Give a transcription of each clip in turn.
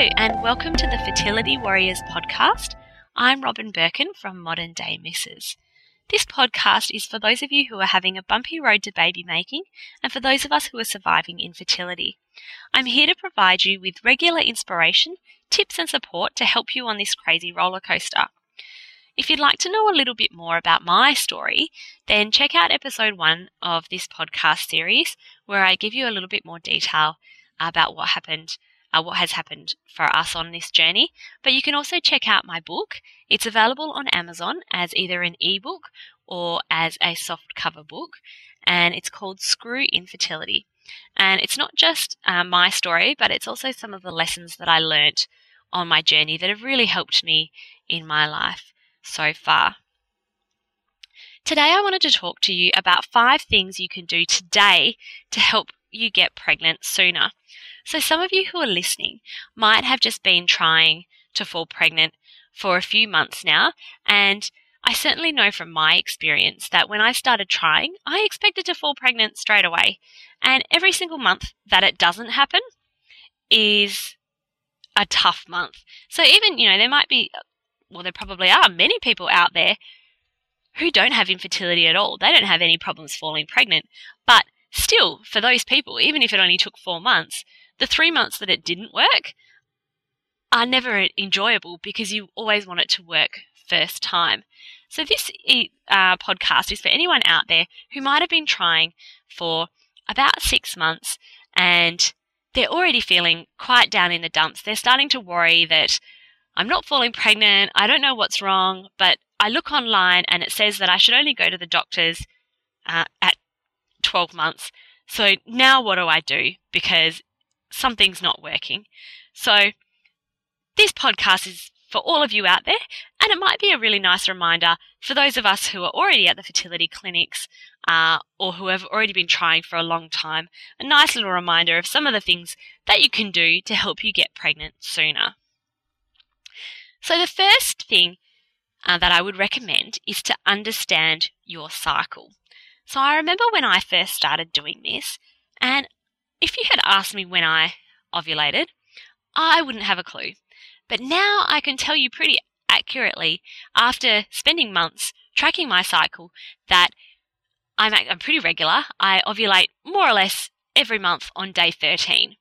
and welcome to the Fertility Warriors podcast. I'm Robin Birkin from Modern Day Misses. This podcast is for those of you who are having a bumpy road to baby making and for those of us who are surviving infertility. I'm here to provide you with regular inspiration, tips, and support to help you on this crazy roller coaster. If you'd like to know a little bit more about my story, then check out episode one of this podcast series, where I give you a little bit more detail about what happened uh, what has happened for us on this journey. But you can also check out my book. It's available on Amazon as either an ebook or as a soft cover book, and it's called Screw Infertility. And it's not just uh, my story, but it's also some of the lessons that I learnt on my journey that have really helped me in my life so far. Today, I wanted to talk to you about five things you can do today to help you get pregnant sooner. So, some of you who are listening might have just been trying to fall pregnant for a few months now, and I certainly know from my experience that when I started trying, I expected to fall pregnant straight away. And every single month that it doesn't happen is a tough month. So, even, you know, there might be, well, there probably are many people out there who don't have infertility at all. They don't have any problems falling pregnant. But still, for those people, even if it only took four months, the three months that it didn't work are never enjoyable because you always want it to work first time. So, this uh, podcast is for anyone out there who might have been trying for about six months and they're already feeling quite down in the dumps. They're starting to worry that I'm not falling pregnant, I don't know what's wrong, but I look online and it says that I should only go to the doctors uh, at 12 months. So now what do I do? Because something's not working. So this podcast is for all of you out there, and it might be a really nice reminder for those of us who are already at the fertility clinics uh, or who have already been trying for a long time, a nice little reminder of some of the things that you can do to help you get pregnant sooner. So, the first thing uh, that I would recommend is to understand your cycle. So I remember when I first started doing this, and if you had asked me when I ovulated, I wouldn't have a clue. But now I can tell you pretty accurately, after spending months tracking my cycle, that I'm, I'm pretty regular. I ovulate more or less every month on day 13.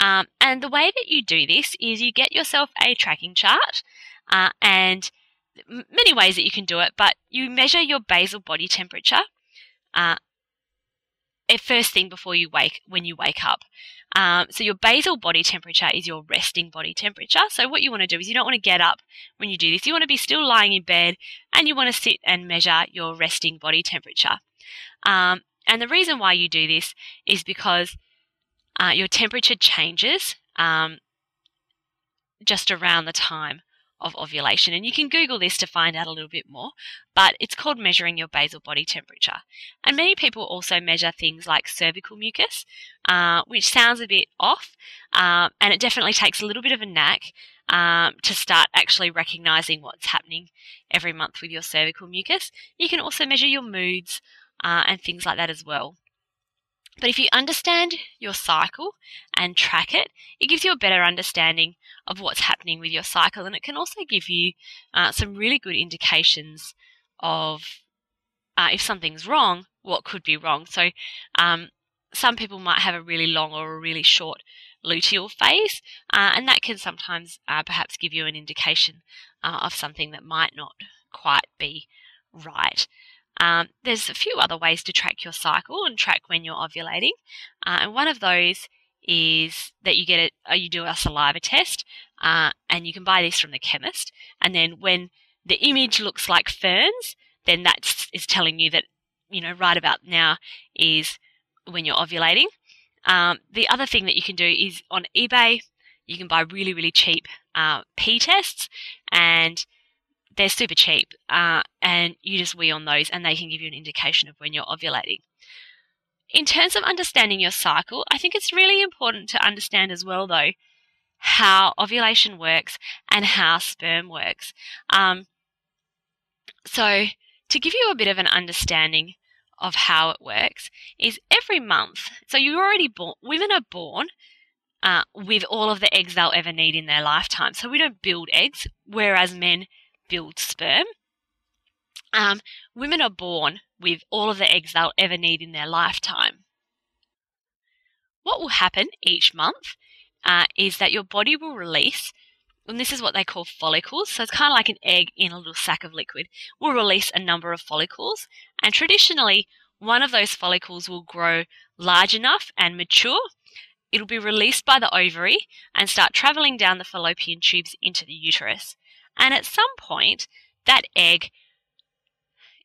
Um, and the way that you do this is you get yourself a tracking chart uh, and many ways that you can do it, but you measure your basal body temperature uh, first thing before you wake when you wake up. Um, so your basal body temperature is your resting body temperature. So what you want to do is you don't want to get up when you do this. You want to be still lying in bed and you want to sit and measure your resting body temperature. Um, and the reason why you do this is because uh, your temperature changes um, just around the time of ovulation. And you can Google this to find out a little bit more, but it's called measuring your basal body temperature. And many people also measure things like cervical mucus, uh, which sounds a bit off, uh, and it definitely takes a little bit of a knack um, to start actually recognizing what's happening every month with your cervical mucus. You can also measure your moods uh, and things like that as well. But if you understand your cycle and track it, it gives you a better understanding of what's happening with your cycle. And it can also give you uh, some really good indications of uh, if something's wrong, what could be wrong. So, um, some people might have a really long or a really short luteal phase, uh, and that can sometimes uh, perhaps give you an indication uh, of something that might not quite be right. Um, there's a few other ways to track your cycle and track when you're ovulating, uh, and one of those is that you get it, uh, you do a saliva test, uh, and you can buy this from the chemist. And then when the image looks like ferns, then that is telling you that you know right about now is when you're ovulating. Um, the other thing that you can do is on eBay, you can buy really really cheap uh, P tests, and they're super cheap, uh, and you just wee on those, and they can give you an indication of when you're ovulating. In terms of understanding your cycle, I think it's really important to understand as well, though, how ovulation works and how sperm works. Um, so, to give you a bit of an understanding of how it works, is every month, so you're already born, women are born uh, with all of the eggs they'll ever need in their lifetime. So we don't build eggs, whereas men build sperm. Um, women are born with all of the eggs they'll ever need in their lifetime. What will happen each month uh, is that your body will release, and this is what they call follicles. So it's kind of like an egg in a little sack of liquid. Will release a number of follicles, and traditionally, one of those follicles will grow large enough and mature. It'll be released by the ovary and start traveling down the fallopian tubes into the uterus. And at some point, that egg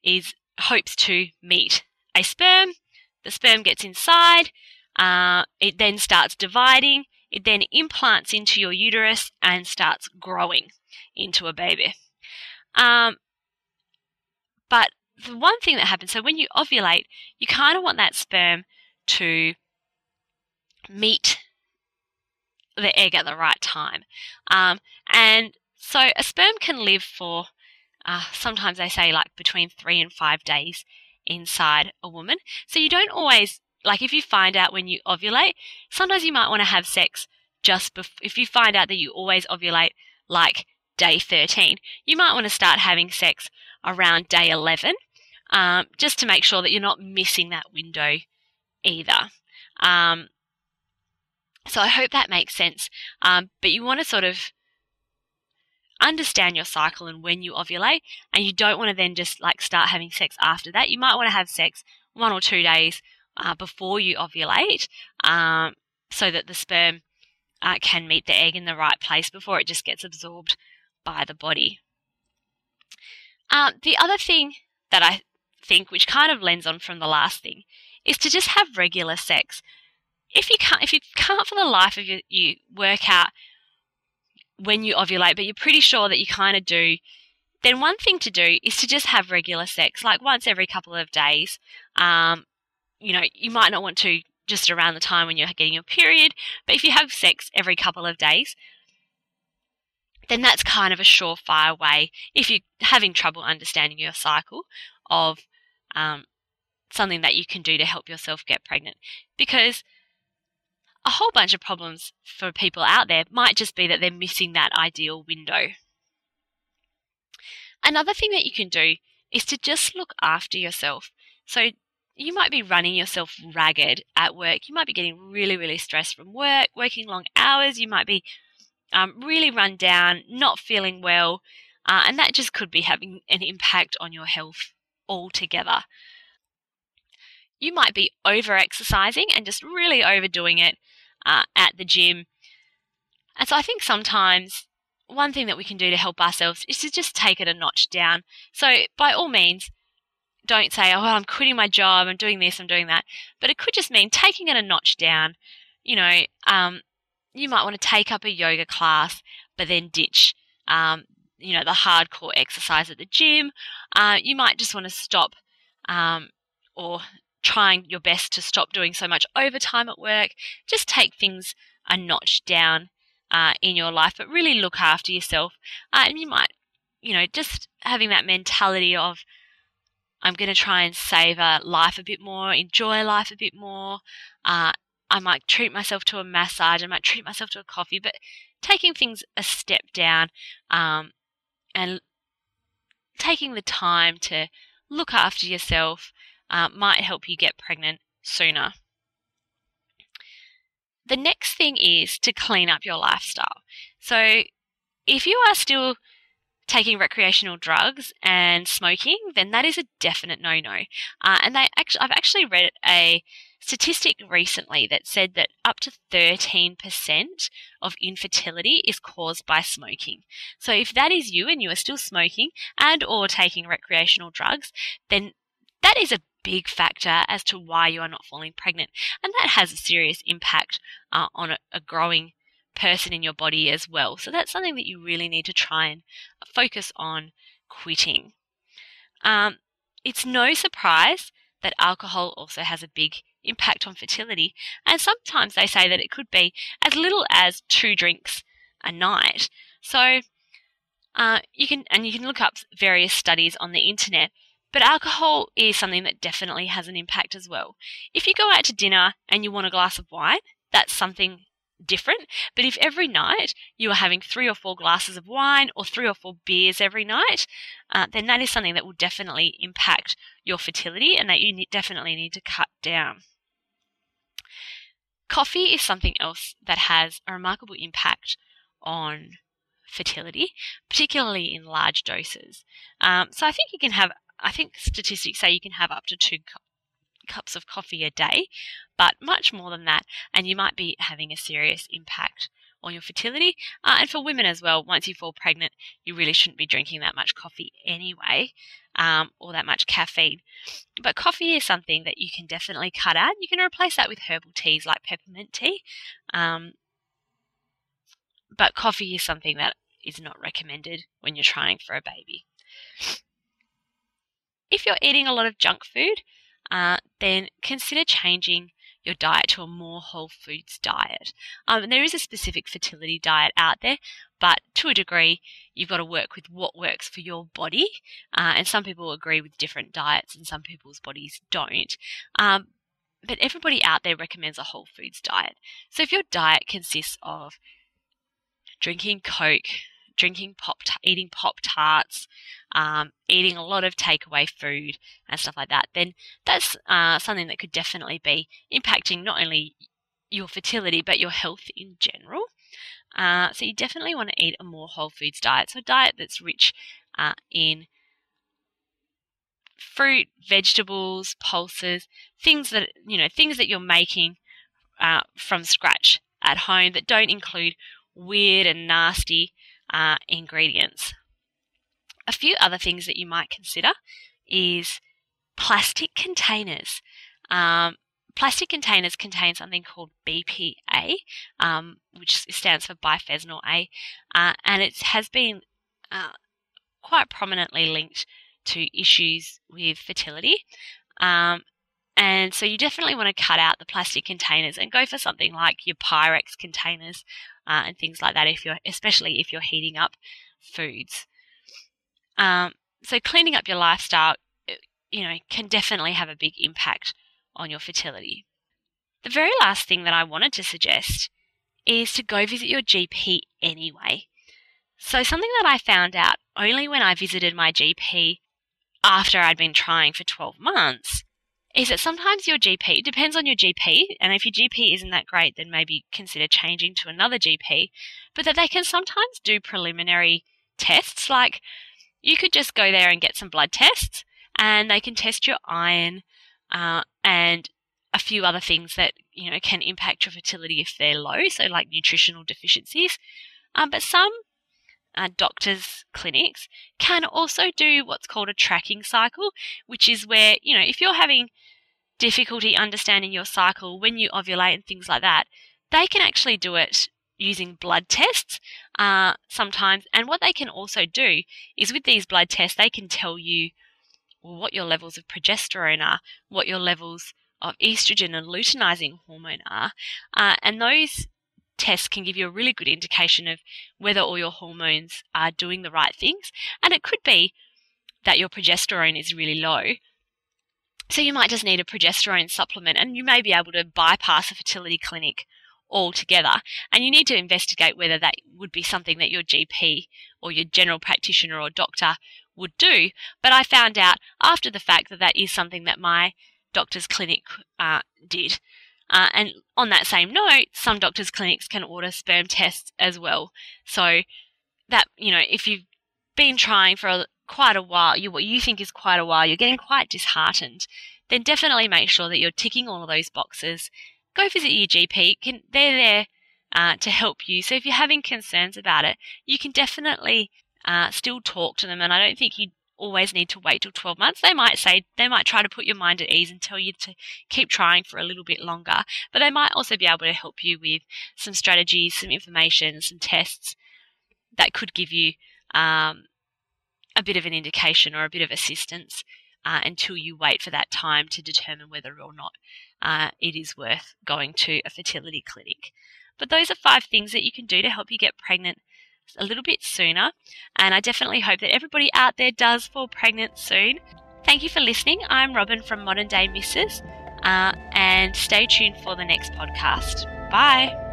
is hopes to meet a sperm. The sperm gets inside. Uh, it then starts dividing. It then implants into your uterus and starts growing into a baby. Um, but the one thing that happens, so when you ovulate, you kind of want that sperm to meet the egg at the right time. Um, and so a sperm can live for uh, sometimes they say like between three and five days inside a woman. So you don't always like if you find out when you ovulate, sometimes you might want to have sex just bef- if you find out that you always ovulate like day 13, you might want to start having sex around day 11 um, just to make sure that you're not missing that window either. Um, so I hope that makes sense. Um, but you want to sort of understand your cycle and when you ovulate, and you don't want to then just like start having sex after that. You might want to have sex one or two days uh, before you ovulate, um, so that the sperm uh, can meet the egg in the right place before it just gets absorbed by the body. Um, the other thing that I think, which kind of lends on from the last thing, is to just have regular sex. If you can't, if you can't for the life of you, you work out when you ovulate, but you're pretty sure that you kind of do, then one thing to do is to just have regular sex, like once every couple of days. Um, you know, you might not want to just around the time when you're getting your period, but if you have sex every couple of days, then that's kind of a surefire way, if you're having trouble understanding your cycle, of um, something that you can do to help yourself get pregnant. Because a whole bunch of problems for people out there might just be that they're missing that ideal window. Another thing that you can do is to just look after yourself. So you might be running yourself ragged at work. You might be getting really, really stressed from work, working long hours. You might be um, really run down, not feeling well, uh, and that just could be having an impact on your health altogether. You might be over exercising and just really overdoing it uh, at the gym. And so I think sometimes one thing that we can do to help ourselves is to just take it a notch down. So by all means, don't say, oh, well, I'm quitting my job, I'm doing this, I'm doing that. But it could just mean taking it a notch down. You know, um, you might want to take up a yoga class, but then ditch, um, you know, the hardcore exercise at the gym. Uh, you might just want to stop um, or trying your best to stop doing so much overtime at work. Just take things a notch down uh, in your life, but really look after yourself. Uh, and you might, you know, just having that mentality of, I'm going to try and savor life a bit more, enjoy life a bit more. Uh, I might treat myself to a massage, I might treat myself to a coffee, but taking things a step down um, and taking the time to look after yourself uh, might help you get pregnant sooner. The next thing is to clean up your lifestyle. So, if you are still taking recreational drugs and smoking, then that is a definite no-no. Uh, and they actually, I've actually read a statistic recently that said that up to 13% of infertility is caused by smoking. So if that is you and you are still smoking and or taking recreational drugs, then that is a big factor as to why you are not falling pregnant. And that has a serious impact uh, on a, a growing person in your body as well. So that's something that you really need to try and focus on quitting. Um, it's no surprise that alcohol also has a big impact on fertility, and sometimes they say that it could be as little as two drinks a night. So uh, you can and you can look up various studies on the internet but alcohol is something that definitely has an impact as well. If you go out to dinner and you want a glass of wine, that's something different. But if every night you are having three or four glasses of wine or three or four beers every night, uh, then that is something that will definitely impact your fertility and that you need, definitely need to cut down. Coffee is something else that has a remarkable impact on fertility, particularly in large doses. Um, so I think you can have, I think statistics say you can have up to two cups of coffee a day, but much more than that, and you might be having a serious impact on your fertility. Uh, and for women as well, once you fall pregnant, you really shouldn't be drinking that much coffee anyway, um, or that much caffeine. But coffee is something that you can definitely cut out. You can replace that with herbal teas like peppermint tea. Um, but coffee is something that is not recommended when you're trying for a baby. If you're eating a lot of junk food, uh, then consider changing your diet to a more whole foods diet. Um, there is a specific fertility diet out there, but to a degree, you've got to work with what works for your body. Uh, and some people agree with different diets, and some people's bodies don't. Um, but everybody out there recommends a whole foods diet. So if your diet consists of drinking Coke, drinking pop, eating pop tarts, um, eating a lot of takeaway food and stuff like that, then that's uh, something that could definitely be impacting not only your fertility but your health in general. Uh, so you definitely want to eat a more whole foods diet, so a diet that's rich uh, in fruit, vegetables, pulses, things that you know, things that you're making uh, from scratch at home that don't include weird and nasty uh, ingredients. A few other things that you might consider is plastic containers. Um, plastic containers contain something called BPA, um, which stands for bisphenol A, uh, and it has been uh, quite prominently linked to issues with fertility. Um, and so you definitely want to cut out the plastic containers and go for something like your Pyrex containers uh, and things like that. If you're, especially if you're heating up foods. Um, so cleaning up your lifestyle, uh, you know, can definitely have a big impact on your fertility. The very last thing that I wanted to suggest is to go visit your GP anyway. So something that I found out only when I visited my GP after I'd been trying for 12 months is that sometimes your GP depends on your GP, and if your GP isn't that great, then maybe consider changing to another GP. But that they can sometimes do preliminary tests, like you could just go there and get some blood tests, and they can test your iron uh, and a few other things that you know can impact your fertility if they're low, so like nutritional deficiencies. Um, but some uh, doctors' clinics can also do what's called a tracking cycle, which is where, you know, if you're having difficulty understanding your cycle when you ovulate and things like that, they can actually do it using blood tests uh, sometimes. And what they can also do is with these blood tests, they can tell you what your levels of progesterone are, what your levels of estrogen and luteinizing hormone are. Uh, and those tests can give you a really good indication of whether all your hormones are doing the right things. And it could be that your progesterone is really low. So you might just need a progesterone supplement and you may be able to bypass a fertility clinic altogether. And you need to investigate whether that would be something that your GP or your general practitioner or doctor would do. But I found out after the fact that that is something that my doctor's clinic uh, did. Uh, and on that same note, some doctors' clinics can order sperm tests as well. So that, you know, if you've been trying for a, quite a while, you, what you think is quite a while, you're getting quite disheartened, then definitely make sure that you're ticking all of those boxes. Go visit your GP. Can, they're there uh, to help you. So if you're having concerns about it, you can definitely uh, still talk to them. And I don't think you always need to wait till 12 months. They might say, they might try to put your mind at ease and tell you to keep trying for a little bit longer, but they might also be able to help you with some strategies, some information, some tests that could give you um, a bit of an indication or a bit of assistance uh, until you wait for that time to determine whether or not uh, it is worth going to a fertility clinic. But those are five things that you can do to help you get pregnant a little bit sooner. And I definitely hope that everybody out there does fall pregnant soon. Thank you for listening. I'm Robin from Modern Day Misses, uh, and stay tuned for the next podcast. Bye.